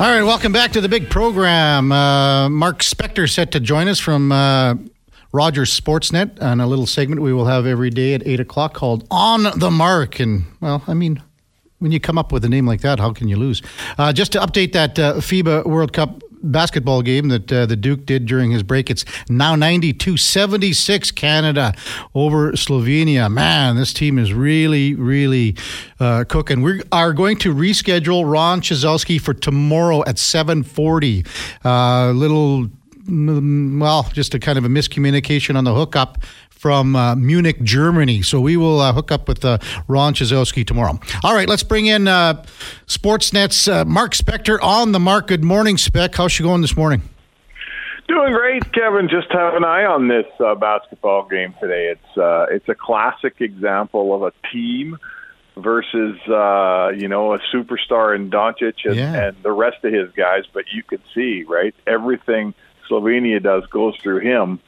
All right, welcome back to the big program. Uh, Mark Spector set to join us from uh, Rogers Sportsnet on a little segment we will have every day at 8 o'clock called On the Mark. And, well, I mean, when you come up with a name like that, how can you lose? Uh, just to update that uh, FIBA World Cup basketball game that uh, the Duke did during his break. It's now 92 76 Canada over Slovenia. Man, this team is really, really uh, cooking. We are going to reschedule Ron Chizowski for tomorrow at 740. Uh, little mm, well, just a kind of a miscommunication on the hookup from uh, Munich, Germany. So we will uh, hook up with uh, Ron Chizowski tomorrow. All right, let's bring in uh, Sportsnet's uh, Mark Spector on the mark. Good morning, Spec. How's she going this morning? Doing great, Kevin. Just have an eye on this uh, basketball game today. It's uh, it's a classic example of a team versus uh, you know a superstar in Doncic and, Yeah. and the rest of his guys. But you can see right everything Slovenia does goes through him.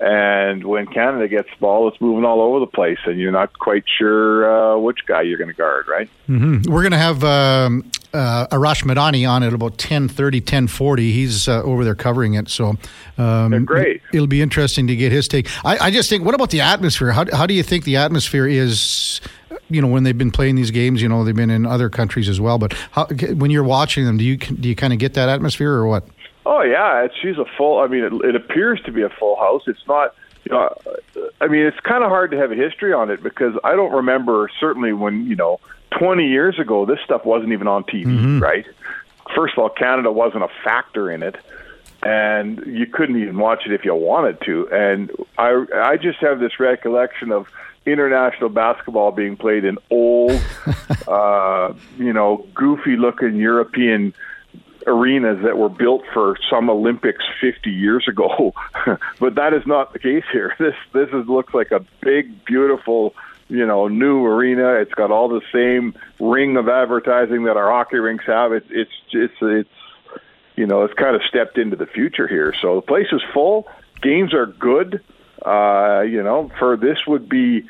And when Canada gets the ball, it's moving all over the place, and you're not quite sure uh, which guy you're going to guard, right? Mm-hmm. We're going to have um, uh, Arash Madani on at about 10.30, 10.40. He's uh, over there covering it. So um, They're great. It'll be interesting to get his take. I, I just think, what about the atmosphere? How, how do you think the atmosphere is, you know, when they've been playing these games? You know, they've been in other countries as well. But how, when you're watching them, do you do you kind of get that atmosphere or what? Oh yeah, she's a full. I mean, it, it appears to be a full house. It's not. You know, I mean, it's kind of hard to have a history on it because I don't remember certainly when you know 20 years ago this stuff wasn't even on TV, right? First of all, Canada wasn't a factor in it, and you couldn't even watch it if you wanted to. And I, I just have this recollection of international basketball being played in old, uh, you know, goofy-looking European arenas that were built for some Olympics 50 years ago, but that is not the case here. This this is, looks like a big, beautiful, you know, new arena. It's got all the same ring of advertising that our hockey rinks have. It's it's it's it's you know, it's kind of stepped into the future here. So the place is full. Games are good. Uh, you know, for this would be.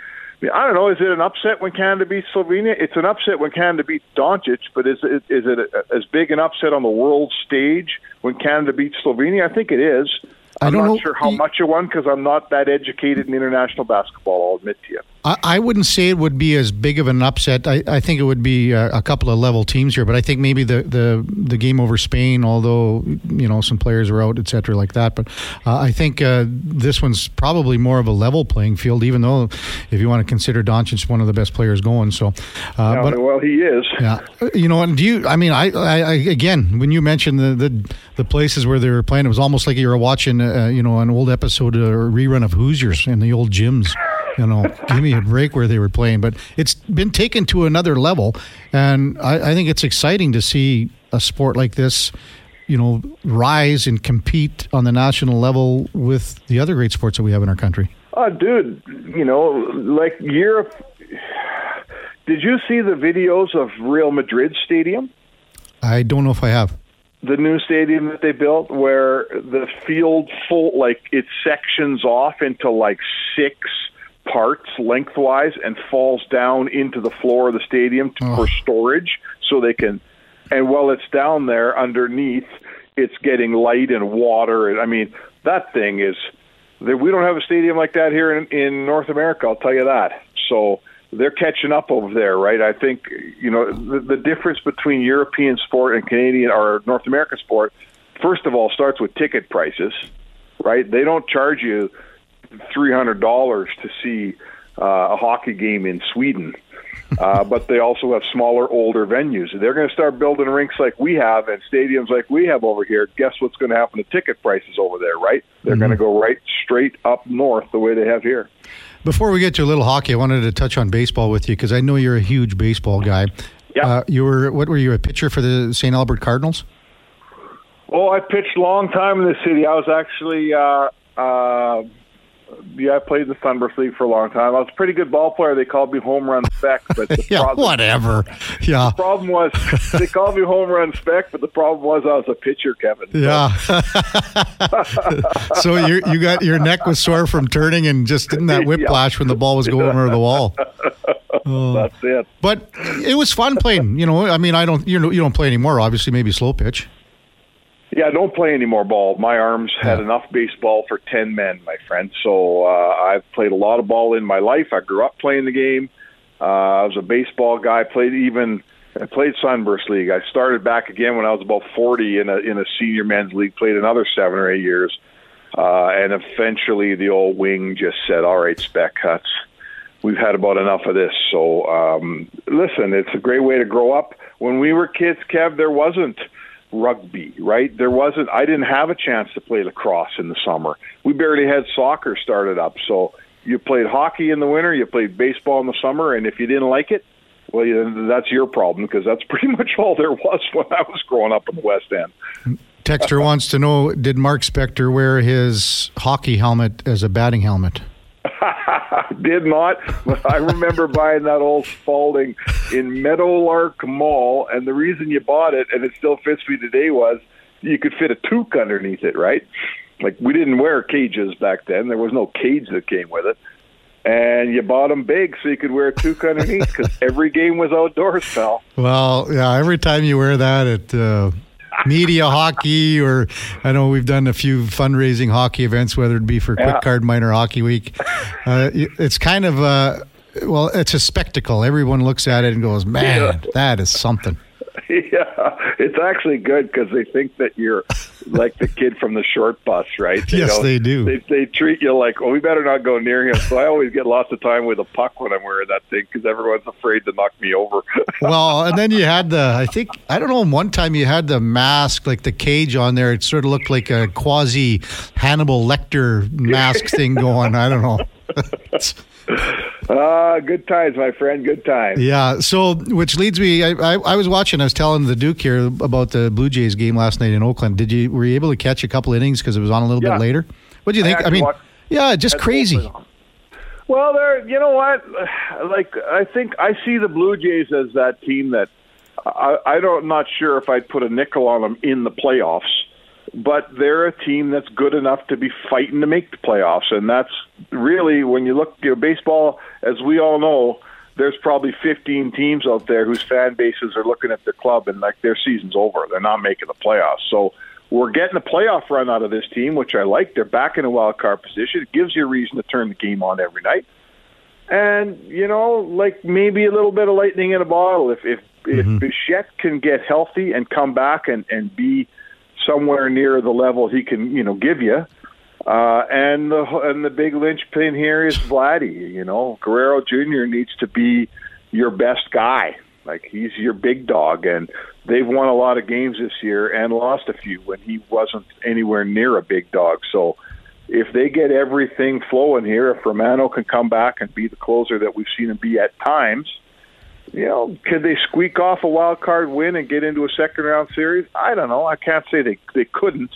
I don't know. Is it an upset when Canada beats Slovenia? It's an upset when Canada beats Doncic, but is it is it as big an upset on the world stage when Canada beats Slovenia? I think it is. I I'm don't not know- sure how y- much it won because I'm not that educated in international basketball. I'll admit to you. I, I wouldn't say it would be as big of an upset. I, I think it would be a, a couple of level teams here, but I think maybe the, the, the game over Spain, although you know some players are out, et cetera, like that. But uh, I think uh, this one's probably more of a level playing field, even though if you want to consider Doncic one of the best players going. So, uh, but well, he is. yeah, you know, and do you? I mean, I, I, I again, when you mentioned the, the the places where they were playing, it was almost like you were watching, uh, you know, an old episode or rerun of Hoosiers in the old gyms. You know, give me a break where they were playing, but it's been taken to another level, and I, I think it's exciting to see a sport like this, you know, rise and compete on the national level with the other great sports that we have in our country. Oh, dude, you know, like Europe. Did you see the videos of Real Madrid Stadium? I don't know if I have. The new stadium that they built where the field full like it sections off into like six parts lengthwise and falls down into the floor of the stadium to, Oh. for storage so they can and while it's down there underneath it's getting light and water and i mean that thing is that we don't have a stadium like that here in, in north america i'll tell you that so they're catching up over there, right? I think you know the, the difference between European sport and Canadian or North American sport. First of all, starts with ticket prices, right? They don't charge you three hundred dollars to see uh, a hockey game in Sweden, uh, but they also have smaller, older venues. They're going to start building rinks like we have and stadiums like we have over here. Guess what's going to happen to ticket prices over there, right? They're going to go right straight up north the way they have here. Before we get to a little hockey, I wanted to touch on baseball with you because I know you're a huge baseball guy. Yeah. Uh, you were what were you a pitcher for the St. Albert Cardinals? Oh, I pitched a long time in the city. I was actually, uh, uh, yeah, I played the Sunburst League for a long time. I was a pretty good ball player. They called me home run spec, but the Yeah, problem, whatever. Yeah, problem was they called me home run spec, but the problem was I was a pitcher, Kevin. yeah. so you you got your neck was sore from turning and just in that whiplash when the ball was going over the wall. Oh. That's it. But it was fun playing. You know, I mean, I don't you know you don't play anymore. Obviously, maybe slow pitch. Yeah, don't play any more ball. My arms had enough baseball for 10 men, my friend. So uh, I've played a lot of ball in my life. I grew up playing the game. Uh, I was a baseball guy. Played even I played Sunburst League. I started back again when I was about 40 in a in a senior men's league. Played another seven or eight years, uh, and eventually the old wing just said, "All right, spec cuts. We've had about enough of this." So um, listen, it's a great way to grow up. When we were kids, Kev, there wasn't rugby, right? There wasn't. I didn't have a chance to play lacrosse in the summer. We barely had soccer started up, so you played hockey in the winter, you played baseball in the summer, and if you didn't like it, well, yeah, that's your problem because that's pretty much all there was when I was growing up in the West End. Texter wants to know: Did Mark Spector wear his hockey helmet as a batting helmet? Did not, but I remember buying that old Spalding in Meadowlark Mall, and the reason you bought it, and it still fits me today, was you could fit a toque underneath it, right? Like we didn't wear cages back then; there was no cage that came with it and you bought them big so you could wear a toque underneath because every game was outdoors, pal. Well, yeah, every time you wear that it uh, media hockey, or I know we've done a few fundraising hockey events, whether it be for yeah. Quikcard Minor Hockey Week. Uh, it's kind of a well, it's a spectacle. Everyone looks at it and goes, "Man, yeah. that is something." Yeah, it's actually good because they think that you're like the kid from the short bus, right? They yes, they do. They, they treat you like, well, we better not go near him. So I always get lots of time with a puck when I'm wearing that thing because everyone's afraid to knock me over. well, and then you had the, I think, I don't know, one time you had the mask, like the cage on there. It sort of looked like a quasi Hannibal Lecter mask thing going. I don't know. Ah, uh, good times, my friend. Good times. Yeah. So, which leads me, I, I, I, was watching. I was telling the Duke here about the Blue Jays game last night in Oakland. Did you were you able to catch a couple innings because it was on a little yeah. bit later? What do you think? I, I mean, yeah, just crazy. Well, there. You know what? Like, I think I see the Blue Jays as that team that I, I don't. Not sure if I'd put a nickel on them in the playoffs but they're a team that's good enough to be fighting to make the playoffs, and that's really when you look, you know, baseball, as we all know, there's probably 15 teams out there whose fan bases are looking at their club and like their season's over. They're not making the playoffs. So we're getting a playoff run out of this team, which I like. They're back in a wild card position. It gives you a reason to turn the game on every night. And you know, like maybe a little bit of lightning in a bottle. If if mm-hmm. if Bichette can get healthy and come back and and be somewhere near the level he can, you know, give you. Uh, and the and the big linchpin here is Vladdy. You know, Guerrero Jr. needs to be your best guy. Like he's your big dog, and they've won a lot of games this year and lost a few when he wasn't anywhere near a big dog. So, if they get everything flowing here, if Romano can come back and be the closer that we've seen him be at times, you know, could they squeak off a wild card win and get into a second round series? I don't know. I can't say they they couldn't,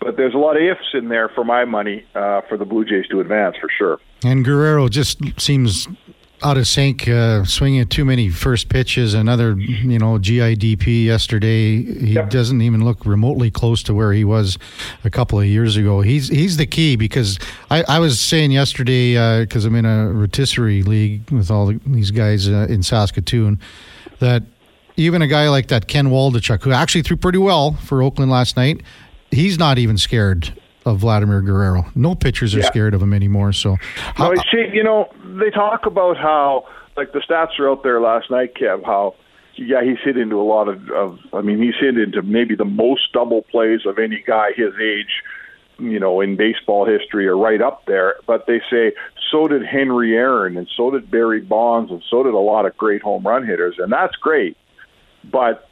but there's a lot of ifs in there for my money uh, for the Blue Jays to advance for sure. And Guerrero just seems out of sync, uh, swinging too many first pitches. Another, you know, GIDP yesterday. He yep. doesn't even look remotely close to where he was a couple of years ago. He's he's the key because I, I was saying yesterday because uh, I'm in a rotisserie league with all these guys uh, in Saskatoon that even a guy like that Ken Waldichuk, who actually threw pretty well for Oakland last night, he's not even scared of Vladimir Guerrero. No pitchers are yeah. scared of him anymore. So, how, no, see, you know, they talk about how like the stats are out there last night, Kev. How yeah, he's hit into a lot of, of I mean, he's hit into maybe the most double plays of any guy his age, you know, in baseball history, or right up there. But they say so did Henry Aaron, and so did Barry Bonds, and so did a lot of great home run hitters, and that's great. But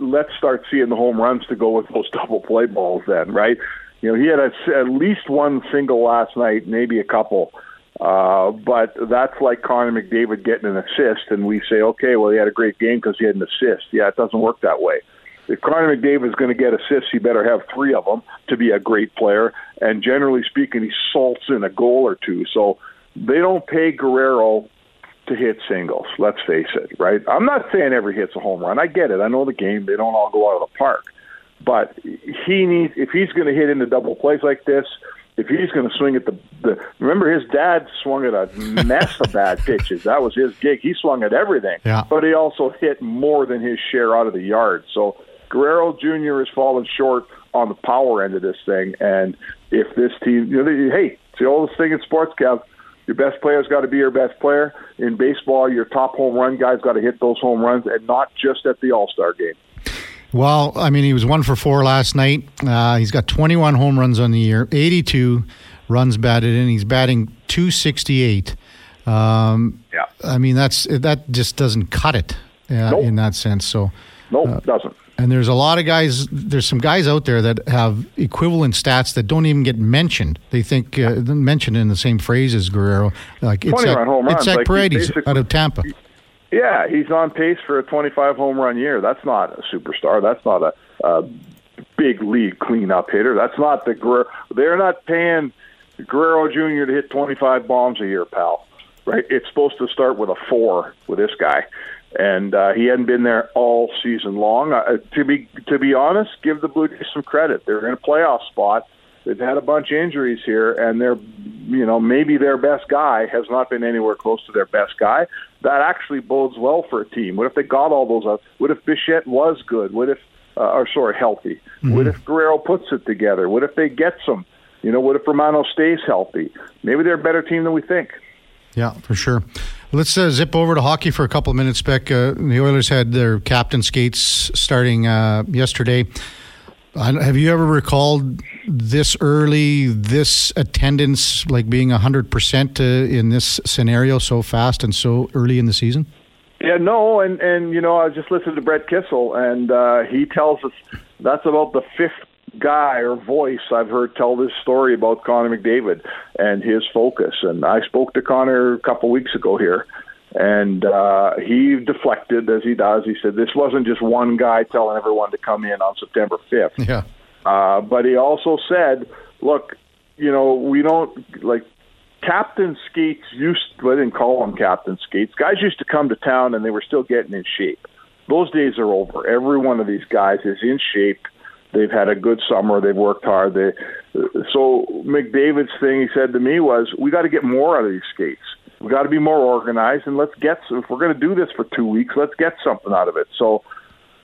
let's start seeing the home runs to go with those double play balls then, right? You know, he had a, at least one single last night, maybe a couple. Uh, but that's like Connor McDavid getting an assist, and we say, okay, well, he had a great game because he had an assist. Yeah, it doesn't work that way. If Connor McDavid is going to get assists, he better have three of them to be a great player. And generally speaking, he salts in a goal or two. So they don't pay Guerrero to hit singles. Let's face it, right? I'm not saying every hit's a home run. I get it. I know the game. They don't all go out of the park. But he needs if he's going to hit into double plays like this, if he's going to swing at the, the remember his dad swung at a mess of bad pitches. That was his gig. He swung at everything, yeah. but he also hit more than his share out of the yard. So Guerrero Jr. has fallen short on the power end of this thing, and if this team, you know, they, hey, it's the oldest thing in sports, Kev. Your best player's got to be your best player. In baseball, your top home run guy's got to hit those home runs, and not just at the All Star game. Well, I mean, he was one for four last night. Uh, he's got 21 home runs on the year, 82 runs batted in. He's batting 268. Um, yeah. I mean, that's that just doesn't cut it uh, nope. in that sense. So, no, nope, uh, doesn't. And there's a lot of guys. There's some guys out there that have equivalent stats that don't even get mentioned. They think uh, mentioned in the same phrase as Guerrero. Like it's like, home runs. It's like Paredes out of Tampa. Yeah, he's on pace for a 25 home run year. That's not a superstar. That's not a, a big league cleanup hitter. That's not the Guerrero. They're not paying Guerrero Jr. to hit 25 bombs a year, pal. Right? It's supposed to start with a four with this guy and uh, he hadn't been there all season long. Uh, to be to be honest, give the Blue Jays some credit. They're in a playoff spot. They've had a bunch of injuries here, and they're, you know, maybe their best guy has not been anywhere close to their best guy. That actually bodes well for a team. What if they got all those? Up? What if Bichette was good? What if, uh, or sorry, healthy? Mm-hmm. What if Guerrero puts it together? What if they get some? You know, what if Romano stays healthy? Maybe they're a better team than we think. Yeah, for sure. Let's uh, zip over to hockey for a couple of minutes, Beck. Uh, the Oilers had their captain skates starting uh, yesterday. Have you ever recalled this early, this attendance, like being 100% uh, in this scenario so fast and so early in the season? Yeah, no, and and you know, I just listened to Brett Kissel, and uh, he tells us that's about the fifth guy or voice I've heard tell this story about Connor McDavid and his focus. And I spoke to Connor a couple weeks ago here, and uh, he deflected as he does. He said this wasn't just one guy telling everyone to come in on September 5th. Yeah. Uh, but he also said, look, you know, we don't like captain skates used to, I didn't call him captain skates. Guys used to come to town and they were still getting in shape. Those days are over. Every one of these guys is in shape They've had a good summer. They've worked hard. They, so McDavid's thing he said to me was, "We got to get more out of these skates. We got to be more organized, and let's get. If we're going to do this for two weeks, let's get something out of it." So,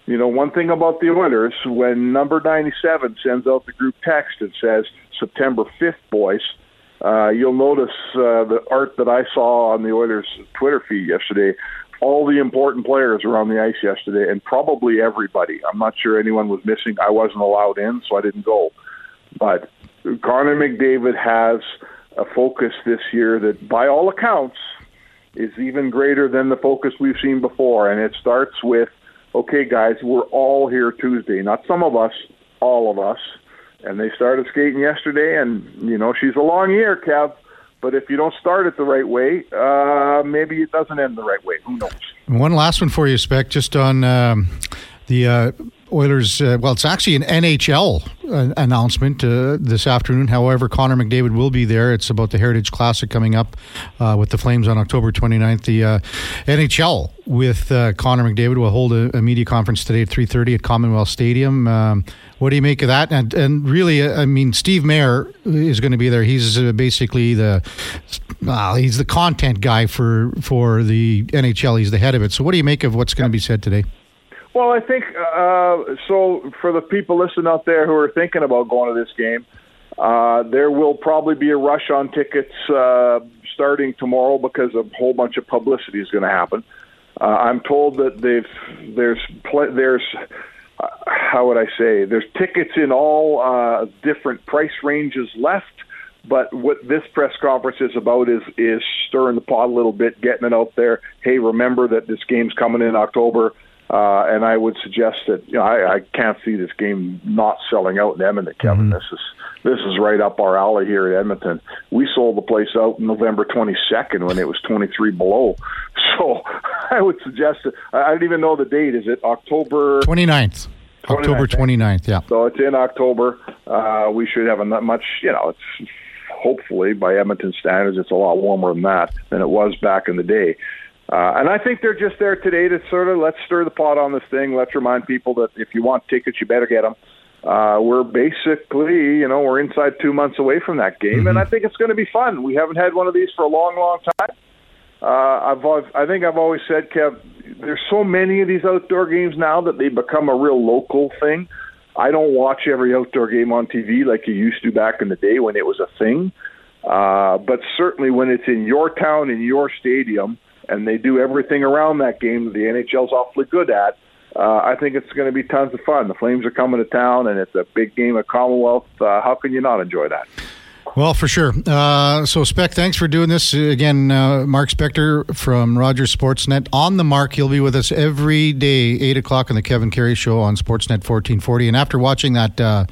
you know, one thing about the Oilers, when number ninety-seven sends out the group text and says September fifth, boys. Uh, you'll notice uh, the art that I saw on the Oilers Twitter feed yesterday all the important players were on the ice yesterday, and probably everybody. I'm not sure anyone was missing. I wasn't allowed in, so I didn't go. But Connor McDavid has a focus this year that, by all accounts, is even greater than the focus we've seen before. And it starts with, okay, guys, we're all here Tuesday. Not some of us, all of us. And they started skating yesterday, and, you know, she's a long year, Kev. But if you don't start it the right way, uh, maybe it doesn't end the right way. Who knows? One last one for you, Spec, just on um, the uh, Oilers. Uh, well, it's actually an NHL uh, announcement uh, this afternoon. However, Connor McDavid will be there. It's about the Heritage Classic coming up uh, with the Flames on October 29th. The NHL with Connor McDavid will hold a, a, media conference today at 3:30 at Commonwealth Stadium. Um, what do you make of that? And, and really, I mean, Steve Mayer is going to be there. He's uh, basically the uh, he's the content guy for for the NHL. He's the head of it. So, what do you make of what's going to be said today? Well, I think uh, so. For the people listening out there who are thinking about going to this game, uh, there will probably be a rush on tickets uh, starting tomorrow because a whole bunch of publicity is going to happen. Uh, I'm told that they've there's pl- there's uh, how would I say? There's tickets in all uh, different price ranges left. But what this press conference is about is is stirring the pot a little bit, getting it out there. Hey, remember that this game's coming in October, uh, and I would suggest that you know I, I can't see this game not selling out in Edmonton, Kevin. Mm-hmm. This is this is right up our alley here at Edmonton. We sold the place out November 22nd when it was 23 below. So I would suggest that I don't even know the date. Is it October 29th? October 29th, yeah. So it's in October. Uh, we should have a much, you know, it's hopefully by Edmonton standards, it's a lot warmer than that than it was back in the day. Uh, and I think they're just there today to sort of let's stir the pot on this thing. Let's remind people that if you want tickets, you better get them. Uh, we're basically, you know, we're inside two months away from that game, mm-hmm. and I think it's going to be fun. We haven't had one of these for a long, long time. uh, I've I think I've always said, Kev, there's so many of these outdoor games now that they become a real local thing. I don't watch every outdoor game on TV like you used to back in the day when it was a thing. Uh, but certainly when it's in your town, in your stadium, and they do everything around that game that the NHL's awfully good at, uh, I think it's going to be tons of fun. The Flames are coming to town, and it's a big game at Commonwealth. Uh, how can you not enjoy that? Well, for sure. Uh, so, Spec, thanks for doing this. Again, uh, Mark Spector from Rogers Sportsnet on the mark. He'll be with us every day, 8 o'clock on the Kevin Karius Show on Sportsnet 1440. And after watching that uh,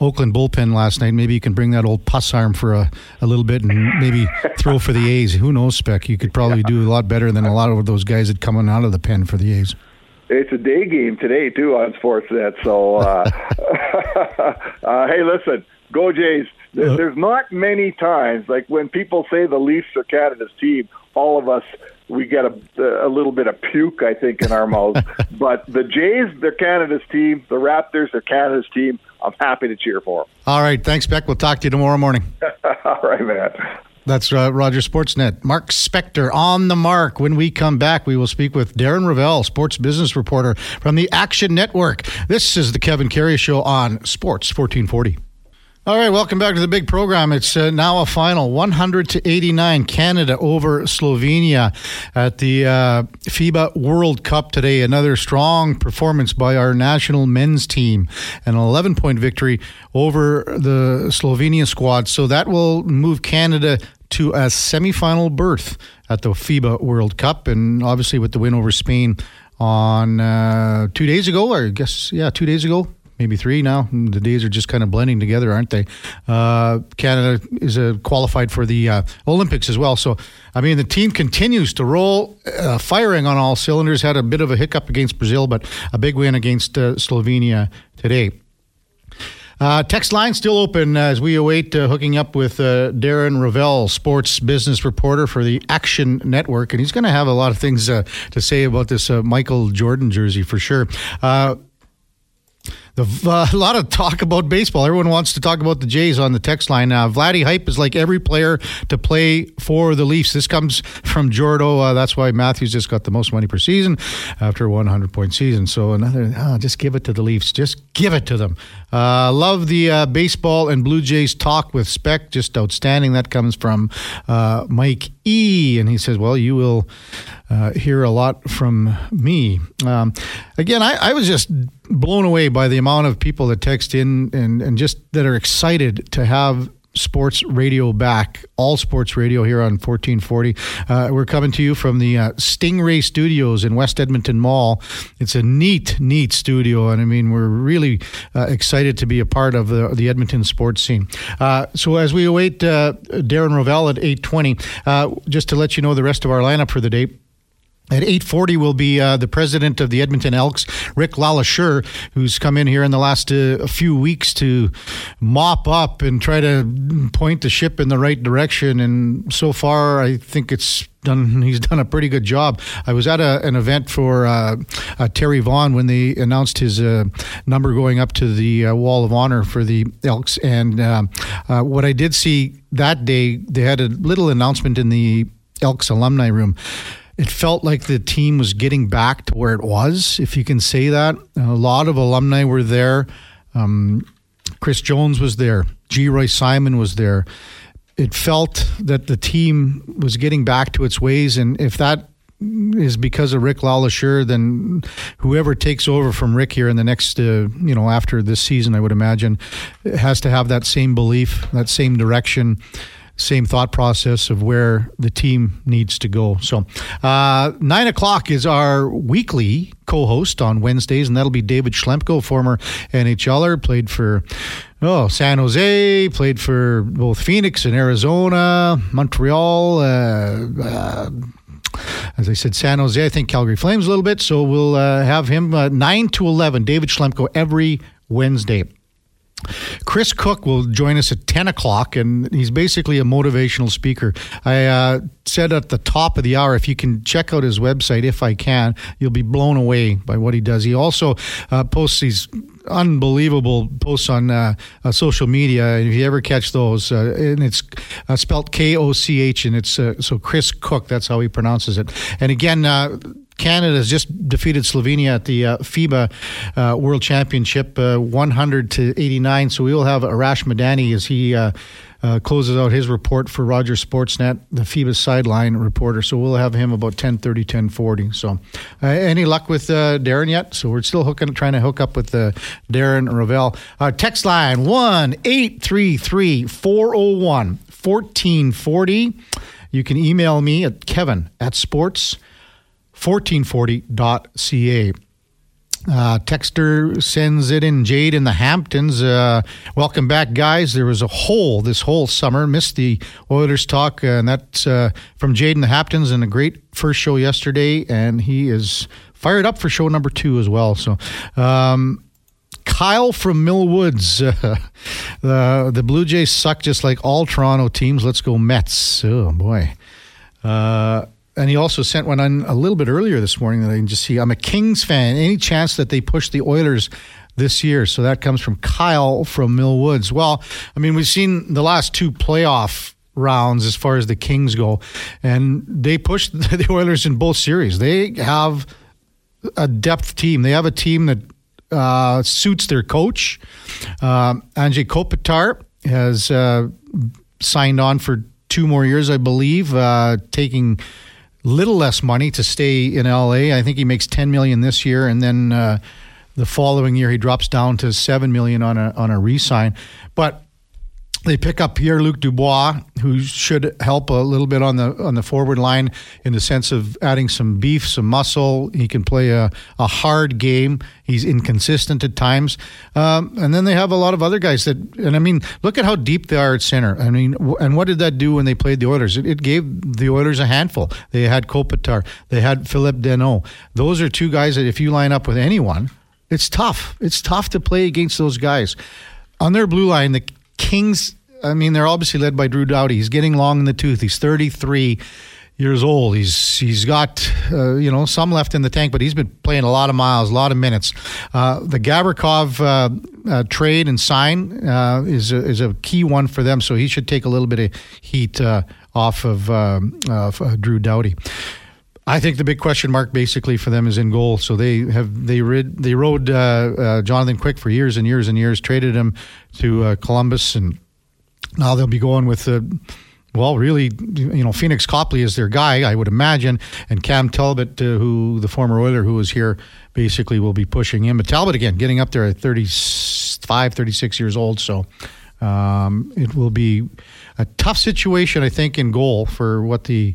Oakland bullpen last night, maybe you can bring that old puss arm for a, a little bit and maybe throw for the A's. Who knows, Spec? You could probably do a lot better than a lot of those guys that coming out of the pen for the A's. It's a day game today, too, on Sportsnet. So, uh, uh, hey, listen, go Jays. Uh, there's not many times, like when people say the Leafs are Canada's team, all of us we get a, a little bit of puke, I think, in our mouths. but the Jays, they're Canada's team. The Raptors, they're Canada's team. I'm happy to cheer for them. All right, thanks, Beck. We'll talk to you tomorrow morning. all right, man. That's uh, Roger Sportsnet. Mark Spector on the mark. When we come back, we will speak with Darren Rovell, sports business reporter from the Action Network. This is the Kevin Karius Show on Sports 1440. All right, welcome back to the big program. It's uh, now a final 100 to 89 Canada over Slovenia at the uh, FIBA World Cup today. Another strong performance by our national men's team, an 11 point victory over the Slovenia squad. So that will move Canada to a semifinal berth at the FIBA World Cup. And obviously, with the win over Spain on uh, two days ago, or I guess, yeah, two days ago, maybe three now. The days are just kind of blending together, aren't they? Uh, Canada is uh, qualified for the uh, Olympics as well. So, I mean, the team continues to roll, uh, firing on all cylinders. Had a bit of a hiccup against Brazil, but a big win against uh, Slovenia today. Uh, text line still open as we await uh, hooking up with uh, Darren Rovell, sports business reporter for the Action Network, and he's going to have a lot of things to say about this Michael Jordan jersey for sure. Uh, the, uh, a lot of talk about baseball. Everyone wants to talk about the Jays on the text line now. Vladdy Hype is like every player to play for the Leafs. This comes from Jordo. Uh, that's why Matthews just got the most money per season after a 100 point season. So another, oh, just give it to the Leafs. Just give it to them. Uh, love the uh, baseball and Blue Jays talk with Spec. Just outstanding. That comes from uh, Mike E. And he says, well, you will uh, hear a lot from me. Um, again, I, I was just blown away by the amount of people that text in and, and just that are excited to have sports radio back, all sports radio here on 1440. Uh, we're coming to you from the uh, Stingray Studios in West Edmonton Mall. It's a neat, neat studio, and I mean, we're really uh, excited to be a part of the, the Edmonton sports scene. Uh, so as we await uh, Darren Rovell at 820, uh, just to let you know the rest of our lineup for the day. At 8:40 will be uh, the president of the Edmonton Elks, Rick LeLacheur, who's come in here in the last uh, few weeks to mop up and try to point the ship in the right direction. And so far, I think it's done. He's done a pretty good job. I was at a, an event for uh, uh Terry Vaughan when they announced his uh, number going up to the uh, Wall of Honor for the Elks, and what I did see that day, they had a little announcement in the Elks alumni room it felt like the team was getting back to where it was, if you can say that. A lot of alumni were there. Um, Chris Jones was there. G. Roy Simon was there. It felt that the team was getting back to its ways, and if that is because of Rick LeLacheur, then whoever takes over from Rick here in the next, uh, you know, after this season, I would imagine, has to have that same belief, that same direction same thought process of where the team needs to go. So, uh, nine o'clock is our weekly co-host on Wednesdays, and that'll be David Schlemko, former NHLer, played for oh San Jose, played for both Phoenix and Arizona, Montreal. Uh, uh, as I said, San Jose, I think Calgary Flames a little bit. So we'll uh, have him uh, 9 to 11, David Schlemko, every Wednesday. Chris Koch will join us at 10 o'clock, and he's basically a motivational speaker. I uh, said at the top of the hour, if you can check out his website, if I can, you'll be blown away by what he does. He also uh, posts these unbelievable posts on uh, uh, social media. And if you ever catch those, uh, and it's uh, spelled K O C H, and it's uh, so Chris Koch. That's how he pronounces it. And again. Canada has just defeated Slovenia at the FIBA World Championship, 100 to 89. So we will have Arash Madani as he uh, closes out his report for Rogers Sportsnet, the FIBA sideline reporter. So we'll have him about 10:30, 10:40. So, uh, any luck with uh, Darren yet? So we're still hooking, trying to hook up with uh, Darren Rovell. Uh, text line one eight three three four zero oh one fourteen forty. You can email me at kevin at sports 1440.ca. Uh, Texter sends it in. Jade in the Hamptons. Uh, welcome back, guys. There was a hole this whole summer. Missed the Oilers talk, uh, and that's uh, from Jade in the Hamptons, and a great first show yesterday. And he is fired up for show number two as well. So, um, Kyle from Millwoods. the the Blue Jays suck just like all Toronto teams. Let's go Mets. Oh boy. Uh, and he also sent one on a little bit earlier this morning that I can just see. I'm a Kings fan. Any chance that they push the Oilers this year? So that comes from Kyle from Mill Woods. Well, I mean, we've seen the last two playoff rounds as far as the Kings go, and they pushed the Oilers in both series. They have a depth team. They have a team that uh, suits their coach. Uh, Kopitar has uh, signed on for two more years, I believe, uh, taking little less money to stay in LA. I think he makes 10 million this year, and then uh, the following year he drops down to 7 million on a on a re-sign. But they pick up Pierre Luc Dubois, who should help a little bit on the on the forward line in the sense of adding some beef, some muscle. He can play a, a hard game. He's inconsistent at times, um, and then they have a lot of other guys that. And I mean, look at how deep they are at center. I mean, and what did that do when they played the Oilers? It, it gave the Oilers a handful. They had Kopitar, they had Phillip Danault. Those are two guys that if you line up with anyone, it's tough. It's tough to play against those guys. On their blue line, the Kings, I mean, they're obviously led by Drew Doughty. He's getting long in the tooth. He's 33 years old. He's he's got uh, you know some left in the tank, but he's been playing a lot of miles, a lot of minutes. Uh, the Gavrikov uh, uh trade and sign uh, is a, is a key one for them, so he should take a little bit of heat uh, off of, um, Drew Doughty. I think the big question mark basically for them is in goal. So they have they rid, they rode Jonathan Quick for years and years and years, traded him to Columbus, and now they'll be going with the. Well, really, you know, Phoenix Copley is their guy, I would imagine, and Cam Talbot, uh, who the former Oiler who was here, basically will be pushing him. But Talbot again, getting up there at 35, 36 years old, so um, it will be a tough situation, I think, in goal for what the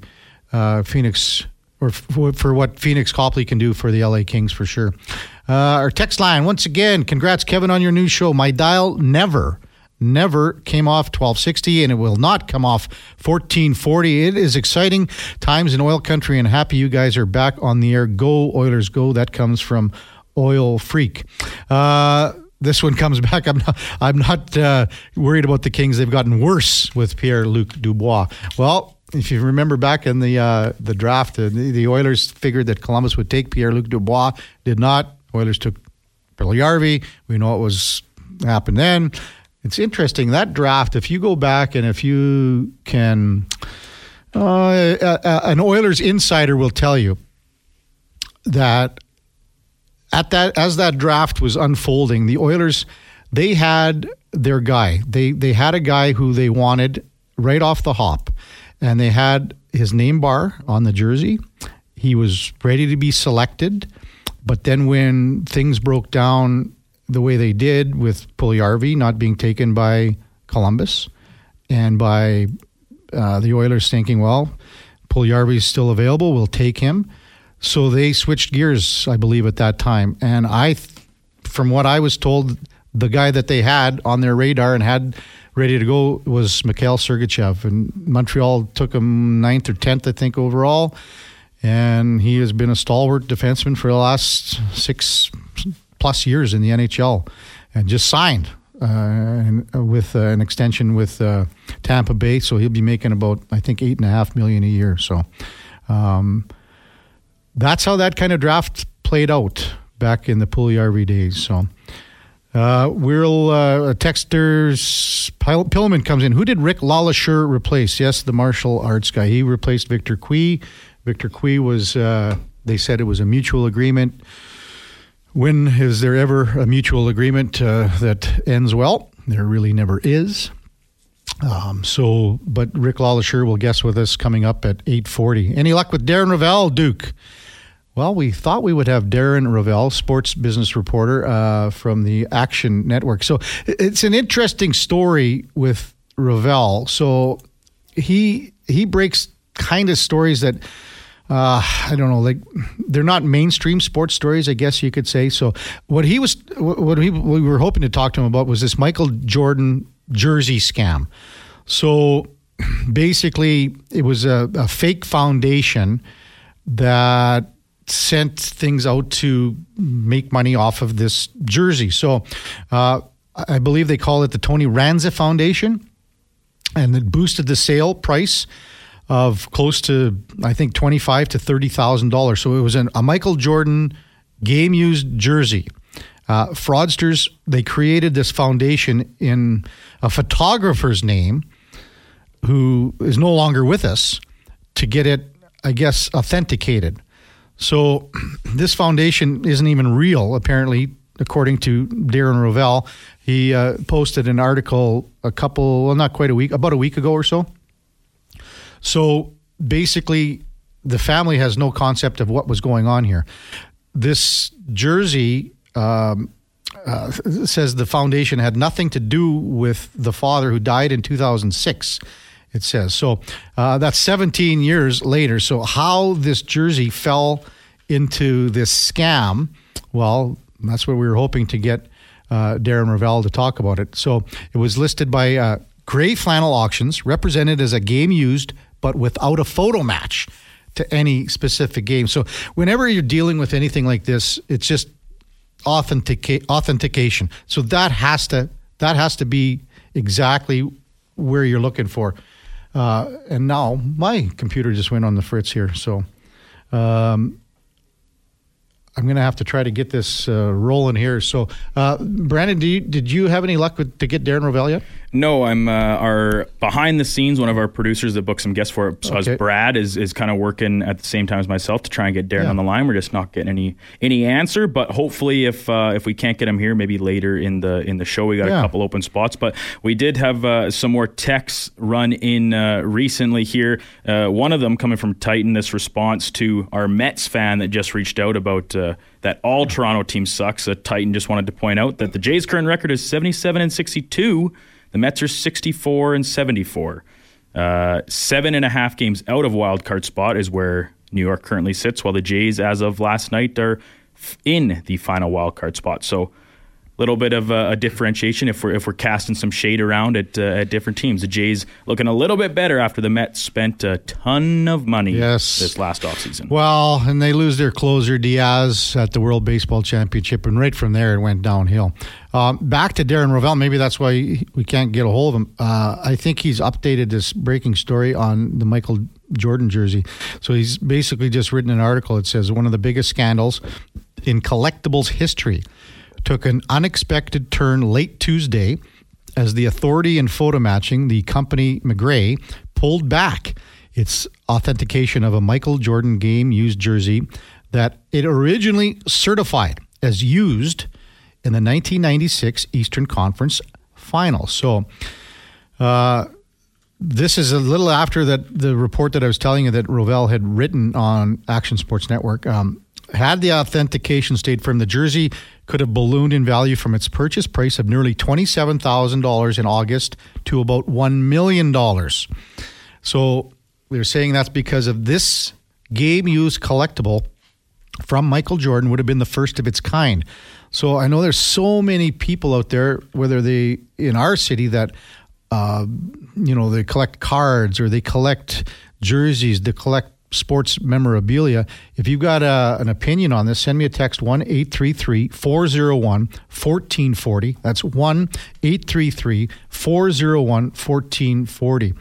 uh, Phoenix or for, for what Phoenix Copley can do for the LA Kings for sure. Uh, our text line, once again, congrats, Kevin, on your new show. My dial never, never came off 1260 and it will not come off 1440. It is exciting times in oil country and happy you guys are back on the air. Go, Oilers, go. That comes from Oil Freak. Uh, this one comes back. I'm not. I'm not uh, worried about the Kings. They've gotten worse with Pierre Luc Dubois. Well, if you remember back in the uh, the draft, uh, the, the, Oilers figured that Columbus would take Pierre Luc Dubois. Did not. Oilers took Puljujarvi. We know what was happened then. It's interesting that draft. If you go back and if you can, uh, an Oilers insider will tell you that at that as that draft was unfolding, the Oilers they had their guy. They they had a guy who they wanted right off the hop and they had his name bar on the jersey. He was ready to be selected, but then when things broke down the way they did with Puljujarvi not being taken by Columbus, and by uh, the Oilers thinking, well, Puljujarvi is still available, we'll take him. So they switched gears, I believe, at that time. And I, from what I was told, the guy that they had on their radar and had ready to go was Mikhail Sergachev. And Montreal took him ninth or tenth, I think, overall. And he has been a stalwart defenseman for the last six plus years in the NHL and just signed and, uh, with uh, an extension with uh, Tampa Bay. So he'll be making about I think eight and a half million a year. So um, that's how that kind of draft played out back in the Puljujarvi days. So. Uh, we'll uh, texters Pillman comes in. Who did Rick LeLacheur replace? Yes, the martial arts guy. He replaced Victor Cui. Victor Cui was. Uh, they said it was a mutual agreement. When is there ever a mutual agreement uh, that ends well? There really never is. Um, so, but Rick LeLacheur will guest with us coming up at 8:40. Any luck with Darren Rovell, Duke? Well, we thought we would have Darren Rovell, sports business reporter uh, from the Action Network. So it's an interesting story with Rovell. So he he breaks kind of stories that uh, I don't know, like they're not mainstream sports stories, I guess you could say. So what he was, what he, we were hoping to talk to him about was this Michael Jordan jersey scam. So basically, it was a, a fake foundation that sent things out to make money off of this jersey. So uh, I believe they call it the Tony Ranza Foundation, and it boosted the sale price of close to I think twenty five to thirty thousand dollars. So it was an, a Michael Jordan game used jersey. Uh, fraudsters they created this foundation in a photographer's name who is no longer with us to get it, I guess, authenticated. So this foundation isn't even real, apparently, according to Darren Rovell. He uh, posted an article a couple, well, not quite a week, about a week ago or so so basically, the family has no concept of what was going on here. This jersey um, uh, says the foundation had nothing to do with the father who died in 2006. It says so. Uh, that's 17 years later. So how this jersey fell into this scam? Well, that's what we were hoping to get uh, Darren Rovell to talk about it. So it was listed by uh, Grey Flannel Auctions, represented as a game used but without a photo match to any specific game. So whenever you're dealing with anything like this, it's just authentica- authentication. So that has to that has to be exactly where you're looking for. Uh, and now my computer just went on the fritz here. So um, I'm going to have to try to get this uh, rolling here. So, uh, Brandon, you, did you have any luck with, to get Darren Rovell yet? No, I'm uh, our behind the scenes. One of our producers that booked some guests for it, so okay. Brad, is is kind of working at the same time as myself to try and get Darren yeah. on the line. We're just not getting any any answer, but hopefully, if uh, if we can't get him here, maybe later in the in the show, we got yeah. a couple open spots. But we did have uh, some more texts run in uh, recently here. Uh, one of them coming from Titan. This response to our Mets fan that just reached out about uh, that all Toronto teams sucks. A Titan just wanted to point out that the Jays' current record is 77 and 62 the Mets are 64 and 74. Uh, seven and a half games out of wild card spot is where New York currently sits, while the Jays, as of last night, are in the final wild card spot. So little bit of a, a, differentiation if we're if we're casting some shade around at uh, at different teams. The Jays looking a little bit better after the Mets spent a ton of money yes. this last offseason. Well, and they lose their closer Diaz at the World Baseball Championship, and right from there it went downhill. Um, back to Darren Rovell. Maybe that's why we can't get a hold of him. Uh, I think he's updated this breaking story on the Michael Jordan jersey. So he's basically just written an article. It says one of the biggest scandals in collectibles history took an unexpected turn late Tuesday as the authority in photo matching, the company MeiGray, pulled back its authentication of a Michael Jordan game used jersey that it originally certified as used in the 1996 Eastern Conference Finals. So, uh, this is a little after that the report that I was telling you that Rovell had written on Action Sports Network. Um, had the authentication stayed firm, the jersey could have ballooned in value from its purchase price of nearly $27,000 in August to about $1 million. So they're saying that's because of this game used collectible from Michael Jordan would have been the first of its kind. So I know there's so many people out there, whether they in our city that, uh, you know, they collect cards or they collect jerseys, they collect sports memorabilia. If you've got a, an opinion on this, send me a text 1 833 401 1440. That's 1 833 401 1440.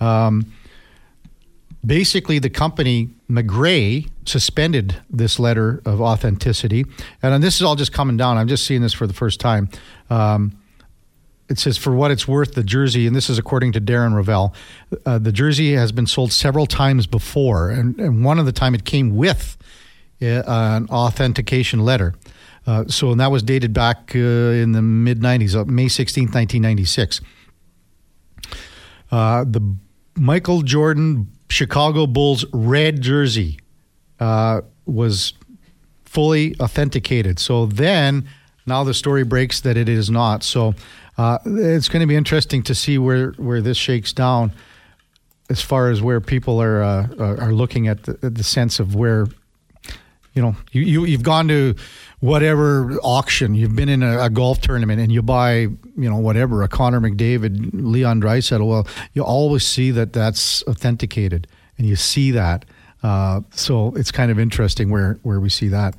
Um, basically, the company MeiGray suspended this letter of authenticity. And this is all just coming down. I'm just seeing this for the first time. Um, it says, for what it's worth, the jersey, and this is according to Darren Rovell, uh, the jersey has been sold several times before. And, and one of the time it came with uh, an authentication letter. Uh, so, and that was dated back uh, in the mid 90s, uh, May 16th, 1996. Uh, the Michael Jordan Chicago Bulls red jersey was fully authenticated. So then, now the story breaks that it is not. So uh, it's going to be interesting to see where, where this shakes down as far as where people are uh, are looking at the, the, sense of where you know you, you you've gone to whatever auction. You've been in a, a, golf tournament and you buy you know whatever a Connor McDavid Leon Draisaitl well you always see that that's authenticated and you see that. Uh, so it's kind of interesting where where we see that.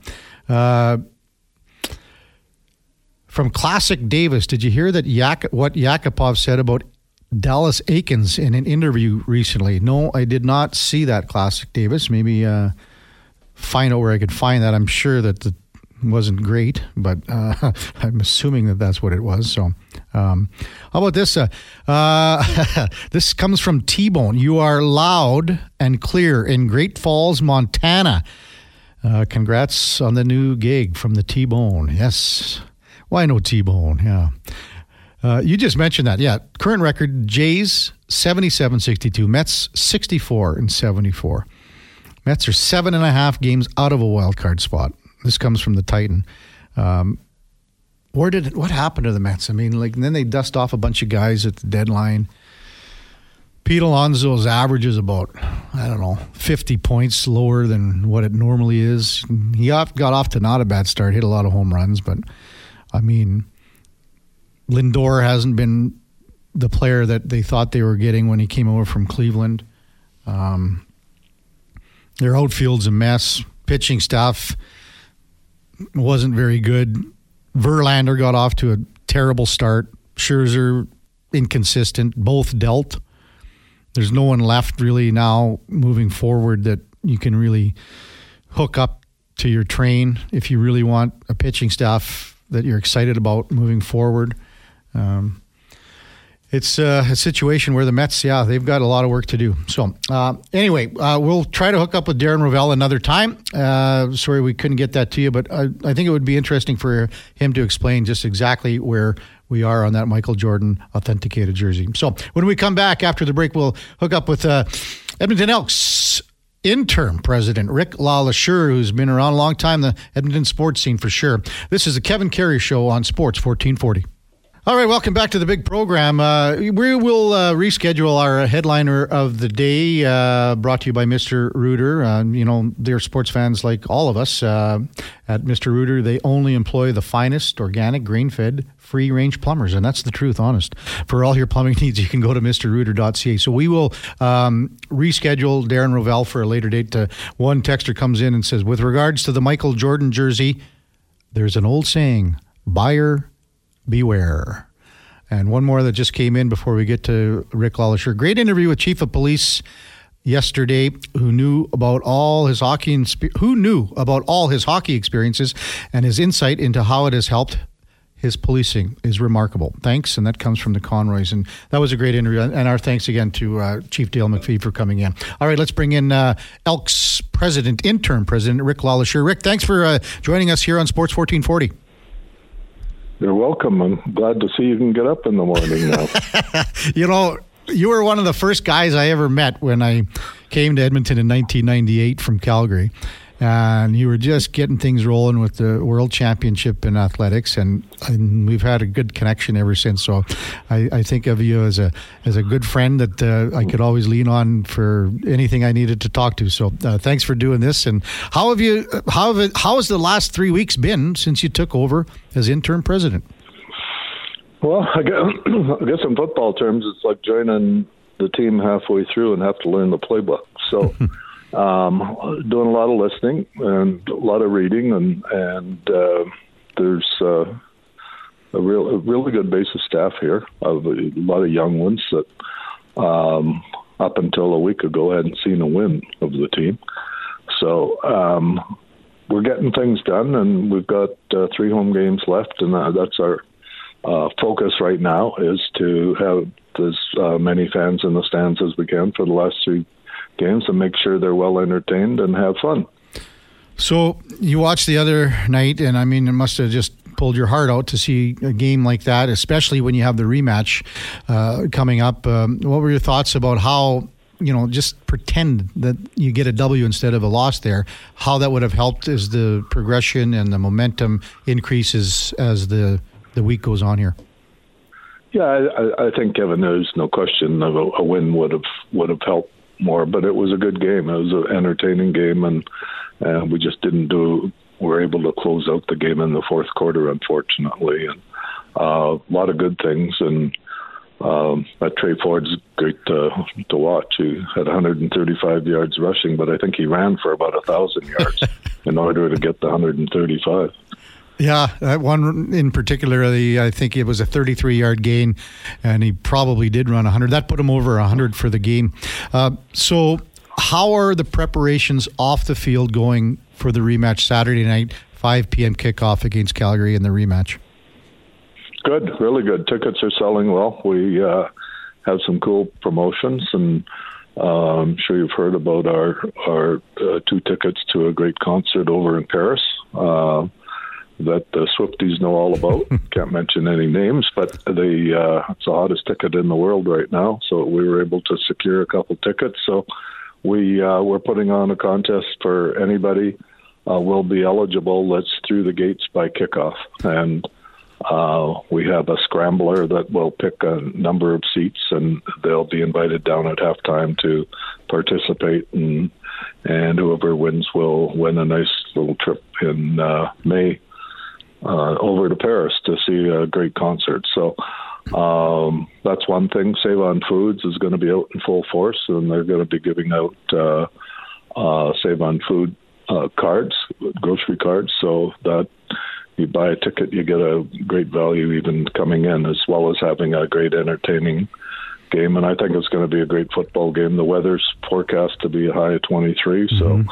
Uh, from Classic Davis, did you hear that Yak- what Yakupov said about Dallas Eakins in an interview recently? No, I did not see that, Classic Davis. Maybe uh, find out where I could find that. I'm sure that it wasn't great, but uh, I'm assuming that that's what it was. So, um, how about this? Uh, uh, this comes from T Bone. You are loud and clear in Great Falls, Montana. Uh, congrats on the new gig from the T Bone. Yes. Why no T Bone? Yeah. Uh, you just mentioned that. Yeah. Current record Jays 77 62, Mets 64 and 74. Mets are seven and a half games out of a wild card spot. This comes from the Titan. Um, where did what happened to the Mets? I mean, like, then they dust off a bunch of guys at the deadline. Pete Alonso's average is about, I don't know, 50 points lower than what it normally is. He got off to not a bad start, hit a lot of home runs, but I mean, Lindor hasn't been the player that they thought they were getting when he came over from Cleveland. Um, their outfield's a mess. Pitching staff wasn't very good. Verlander got off to a terrible start. Scherzer inconsistent. Both dealt. There's no one left really now moving forward that you can really hook up to your train if you really want a pitching staff that you're excited about moving forward. Um, it's uh, a situation where the Mets, yeah, they've got a lot of work to do. So, uh, anyway, uh, we'll try to hook up with Darren Rovell another time. Uh, sorry we couldn't get that to you, but I, I, think it would be interesting for him to explain just exactly where we are on that Michael Jordan authenticated jersey. So, when we come back after the break, we'll hook up with uh, Edmonton Elks interim president, Rick LeLacheur, who's been around a long time, the Edmonton sports scene for sure. This is the Kevin Karius Show on Sports 1440. All right, welcome back to the big program. Uh, we will uh, reschedule our headliner of the day, uh, brought to you by Mr. Rooter. Uh, you know, they're sports fans like all of us. Uh, at Mr. Rooter, they only employ the finest organic, grain fed, free range plumbers. And that's the truth, honest. For all your plumbing needs, you can go to MrRooter.ca. So we will um, reschedule Darren Rovell for a later date. Uh, one texter comes in and says, with regards to the Michael Jordan jersey, there's an old saying buyer beware. And one more that just came in before we get to Rick LeLacheur. Great interview with Chief of Police yesterday who knew about all his hockey who knew about all his hockey experiences and his insight into how it has helped his policing is remarkable. Thanks, and that comes from the Conroys. And that was a great interview. And our thanks again to uh, Chief Dale McFee for coming in. All right, let's bring in uh, Elks president, interim president, Rick LeLacheur. Rick, thanks for uh, joining us here on Sports 1440. You're welcome. I'm glad to see you can get up in the morning now. you know, you were one of the first guys I ever met when I came to Edmonton in 1998 from Calgary. And you were just getting things rolling with the World Championship in athletics, and, and we've had a good connection ever since. So, I, I, think of you as a as a good friend that uh, I could always lean on for anything I needed to talk to. So, uh, thanks for doing this. And how have you? How have it, how has the last three weeks been since you took over as interim president? Well, I guess, I guess in football terms, it's like joining the team halfway through and have to learn the playbook. So. um, doing a lot of listening and a lot of reading, and and uh, there's uh, a real a really good base of staff here of a lot of young ones that um, up until a week ago hadn't seen a win of the team. So um, we're getting things done, and we've got uh, three home games left, and uh, that's our uh, focus right now is to have as uh, many fans in the stands as we can for the last three games and make sure they're well entertained and have fun. So you watched the other night, and I mean, it must have just pulled your heart out to see a game like that, especially when you have the rematch uh, coming up. Um, what were your thoughts about how you know, just pretend that you get a W instead of a loss there, how that would have helped as the progression and the momentum increases as the, the week goes on here? Yeah, I, I think Kevin, there's no question of a, a win would have would have helped more, but it was a good game. It was an entertaining game, and uh, we just didn't do. We were able to close out the game in the fourth quarter, unfortunately, and uh, a lot of good things and um, but Tre Ford's great to, to watch. He had 135 yards rushing, but I think he ran for about a thousand yards in order to get the 135. Yeah, that one in particular, I think it was a 33 yard gain, and he probably did run 100. That put him over 100 for the game. Uh, so, how are the preparations off the field going for the rematch Saturday night, 5 p.m. kickoff against Calgary in the rematch? Good, really good. Tickets are selling well. We uh, have some cool promotions, and uh, I'm sure you've heard about our our uh, two tickets to a great concert over in Paris uh, that the Swifties know all about. Can't mention any names, but the uh, it's the hottest ticket in the world right now. So we were able to secure a couple tickets. So we uh, we're putting on a contest for anybody uh, will be eligible that's through the gates by kickoff and uh, we have a scrambler that will pick a number of seats, and they'll be invited down at halftime to participate, and and whoever wins will win a nice little trip in uh, May uh, over to Paris to see a great concert. So um, that's one thing. Save on Foods is going to be out in full force, and they're going to be giving out uh, uh, Save on Food uh, cards, grocery cards. So that you buy a ticket, you get a great value even coming in, as well as having a great entertaining game. And I think it's going to be a great football game. The weather's forecast to be a high of 23, mm-hmm.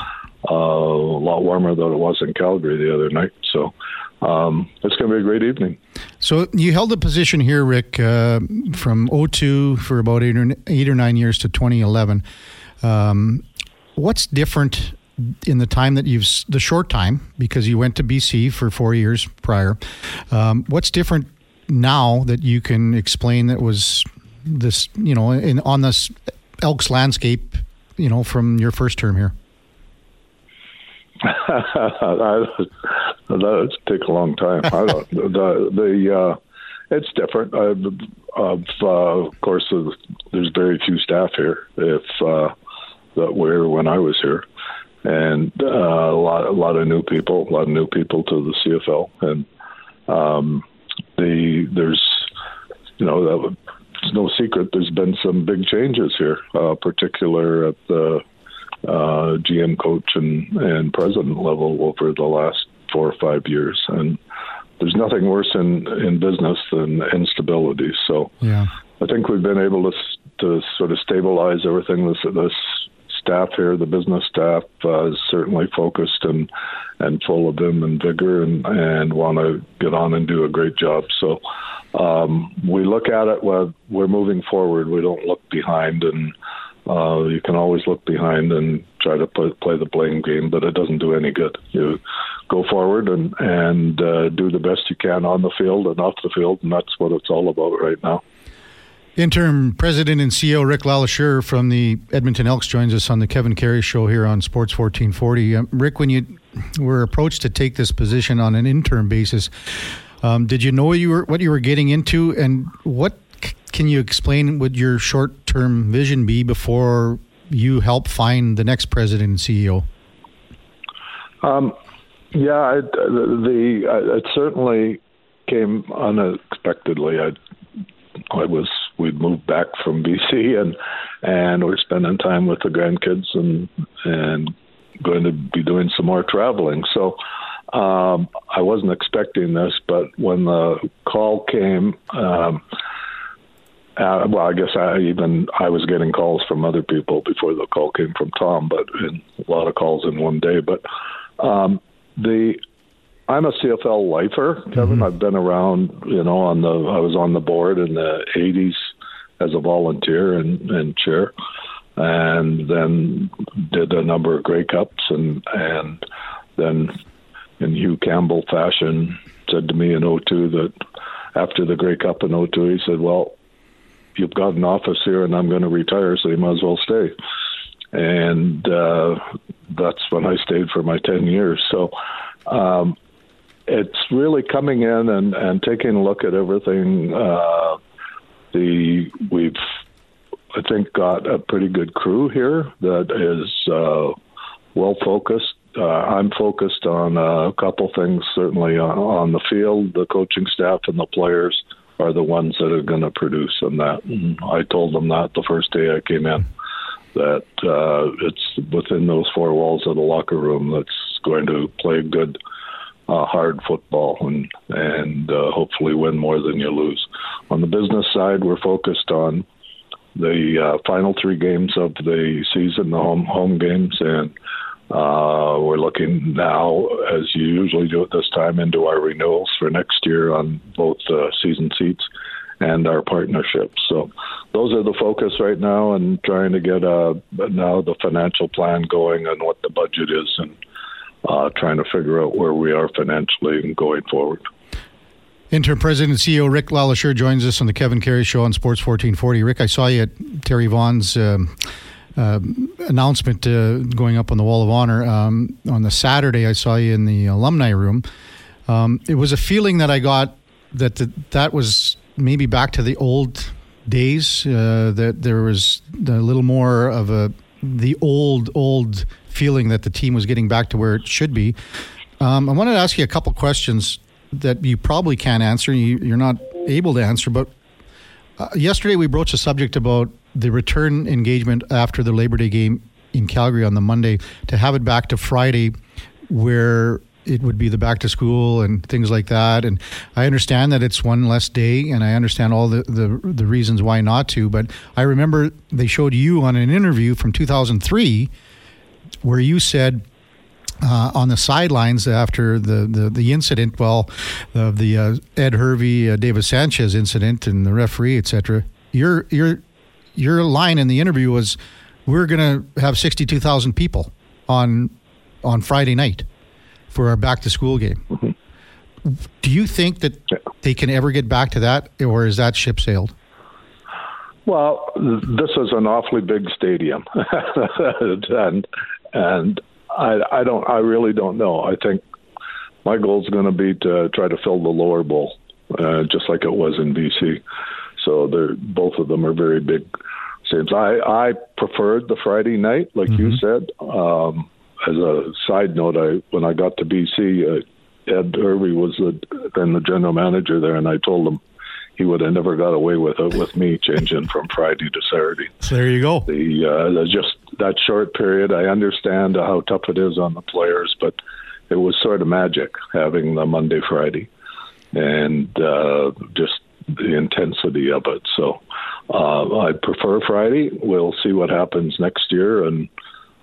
Uh, a lot warmer than it was in Calgary the other night. So um, it's going to be a great evening. So you held a position here, Rick, uh, from 02 for about eight or, eight or nine years to 2011. Um, what's different in the time that you've the short time because you went to BC for four years prior. Um, what's different now that you can explain that was this you know in on this Elks landscape you know from your first term here? That would take a long time. I don't, the the uh, it's different. Uh, of uh, of course, there's very few staff here. If uh, that were when I was here, and uh, a lot a lot of new people, a lot of new people to the CFL, and um, the there's you know that, it's no secret there's been some big changes here, uh, particular at the uh, GM coach and and president level over the last four or five years, and there's nothing worse in in business than instability. So yeah. I think we've been able to to sort of stabilize everything. This this staff here, the business staff, uh, is certainly focused and and full of vim and vigor, and and want to get on and do a great job. So um, we look at it. We're, we're moving forward. We don't look behind, and uh, you can always look behind and try to play, play the blame game, but it doesn't do any good. You go forward and and uh, do the best you can on the field and off the field, and that's what it's all about right now. Interim President and CEO Rick LeLacheur from the Edmonton Elks joins us on the Kevin Karius Show here on Sports 1440. Um, Rick, when you were approached to take this position on an interim basis, um, did you know you were what you were getting into, and what c- can you explain would your short-term vision be before you help find the next president and CEO? Um, yeah, it, the, it certainly came unexpectedly. I I was we had moved back from BC and and we're spending time with the grandkids and and going to be doing some more traveling. So um, I wasn't expecting this, but when the call came, um, uh, well, I guess I even I was getting calls from other people before the call came from Tom, but a lot of calls in one day. But um, the I'm a CFL lifer, Kevin. Mm-hmm. I've been around, you know, on the I was on the board in the '80s as a volunteer and, and chair, and then did a number of Grey Cups, and and then in Hugh Campbell fashion said to me in 02 that after the Grey Cup in 02, he said, "Well, you've got an office here, and I'm going to retire, so you might as well stay." And uh, that's when I stayed for my 10 years. So. Um, it's really coming in and, and taking a look at everything. Uh, the we've I think got a pretty good crew here that is uh, well focused. Uh, I'm focused on a couple things. Certainly on, on, the field, the coaching staff and the players are the ones that are going to produce on that. And I told them that the first day I came in that uh, it's within those four walls of the locker room that's going to play good uh, hard football and and uh, hopefully win more than you lose. On the business side, we're focused on the uh, final three games of the season, the home home games, and uh, we're looking now, as you usually do at this time, into our renewals for next year on both uh, season seats and our partnerships. So those are the focus right now, and trying to get uh, now the financial plan going and what the budget is and uh, trying to figure out where we are financially and going forward. Interim President and CEO Rick LeLacheur joins us on the Kevin Karius Show on Sports 1440. Rick, I saw you at Terry Vaughn's um, uh, announcement uh, going up on the Wall of Honor. Um, on the Saturday, I saw you in the alumni room. Um, it was a feeling that I got that the, that was maybe back to the old days, uh, that there was a little more of a the old, old feeling that the team was getting back to where it should be. Um, I wanted to ask you a couple questions that you probably can't answer. You, are not able to answer, but uh, yesterday we broached a subject about the return engagement after the Labor Day game in Calgary on the Monday to have it back to Friday, where it would be the back to school and things like that. And I understand that it's one less day, and I understand all the, the, the reasons why not to. But I remember they showed you on an interview from 2003 where you said uh, on the sidelines after the, the, the incident, well, uh, the uh, Ed Hervey, uh, David Sanchez incident, and the referee, etc. Your your your line in the interview was, "We're going to have sixty two thousand people on on Friday night for our back to school game." Mm-hmm. Do you think that they can ever get back to that, or is that ship sailed? Well, this is an awfully big stadium, and and I, I don't, I really don't know. I think my goal is going to be to try to fill the lower bowl, uh, just like it was in BC. So they're both of them are very big stadiums. I I preferred the Friday night, like mm-hmm. you said. Um, as a side note, I when I got to BC, uh, Ed Hervey was the, then the general manager there, and I told him he would have never got away with it with me changing from Friday to Saturday. So there you go. The, uh, the just that short period, I understand how tough it is on the players, but it was sort of magic having the Monday Friday, and uh, just the intensity of it. So uh, I prefer Friday. We'll see what happens next year. And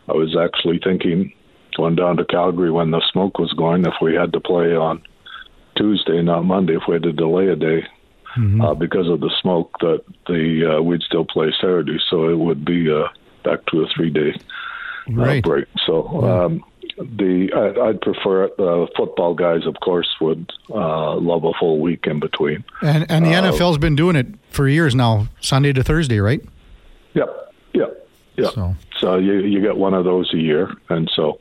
I was actually thinking going down to Calgary when the smoke was going, if we had to play on Tuesday, not Monday, if we had to delay a day, mm-hmm. uh, because of the smoke that the uh, we'd still play Saturday, so it would be uh, back to a three day uh, right. break. So um, the I, would prefer it. The football guys, of course, would uh, love a full week in between. And and the uh, NFL's been doing it for years now, Sunday to Thursday, right? Yep, yep, yep. So, so you you get one of those a year, and so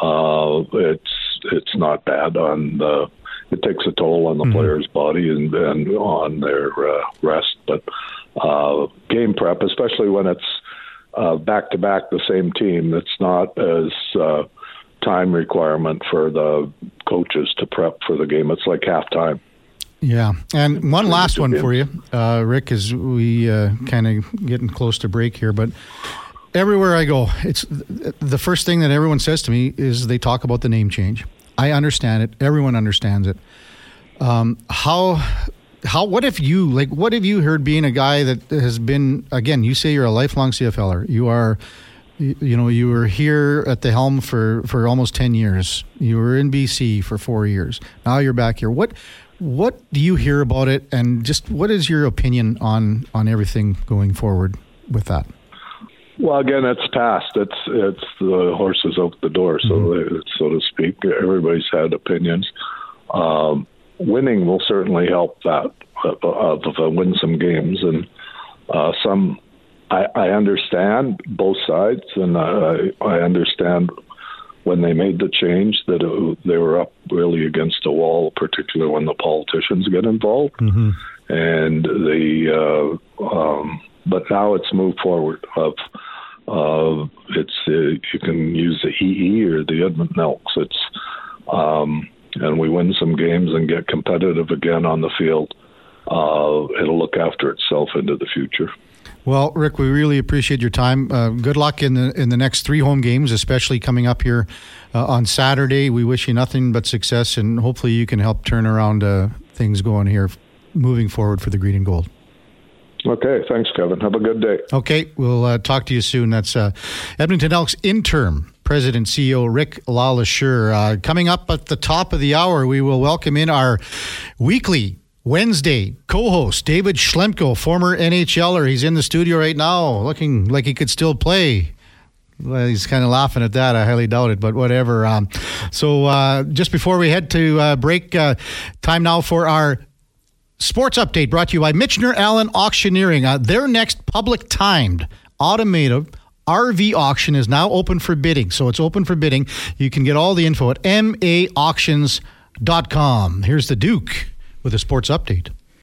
uh, it's it's not bad on the it takes a toll on the mm-hmm. player's body and, and on their uh, rest. But uh, game prep, especially when it's back to back the same team, it's not as uh, time requirement for the coaches to prep for the game. It's like halftime. Yeah, and one last one for you, uh, Rick, as we uh, kind of getting close to break here, but everywhere I go, it's the first thing that everyone says to me is they talk about the name change. I understand it. Everyone understands it. Um, how how what if you like what have you heard being a guy that has been again you say you're a lifelong cfler you are you know you were here at the helm for for almost 10 years you were in bc for four years now you're back here what what do you hear about it and just what is your opinion on on everything going forward with that well, again, it's past. It's it's the horses out the door, so mm-hmm. so to speak. Everybody's had opinions. Um, winning will certainly help that uh, uh, win some games and uh, some. I, I understand both sides, and I, I understand when they made the change that it, they were up really against a wall, particularly when the politicians get involved. Mm-hmm. And the uh, um, but now it's moved forward. Of uh, it's uh, you can use the EE or the Edmonton Elks. It's um, and we win some games and get competitive again on the field, uh, it'll look after itself into the future. Well, Rick, we really appreciate your time. Uh, good luck in the in the next three home games, especially coming up here uh, on Saturday. We wish you nothing but success, and hopefully you can help turn around uh, things going here, moving forward for the green and gold. Okay, thanks, Kevin. Have a good day. Okay, we'll uh, talk to you soon. That's uh, Edmonton Elks interim President CEO Rick LeLacheur. Uh, coming up at the top of the hour, we will welcome in our weekly Wednesday co-host David Schlemko, former NHLer. He's in the studio right now, looking like he could still play. Well, he's kind of laughing at that. I highly doubt it, but whatever. Um, so, uh, just before we head to uh, break, uh, time now for our Sports update brought to you by Michener Allen Auctioneering. Uh, their next public timed automated RV auction is now open for bidding. So it's open for bidding. You can get all the info at maauctions.com. Here's the Duke with a sports update.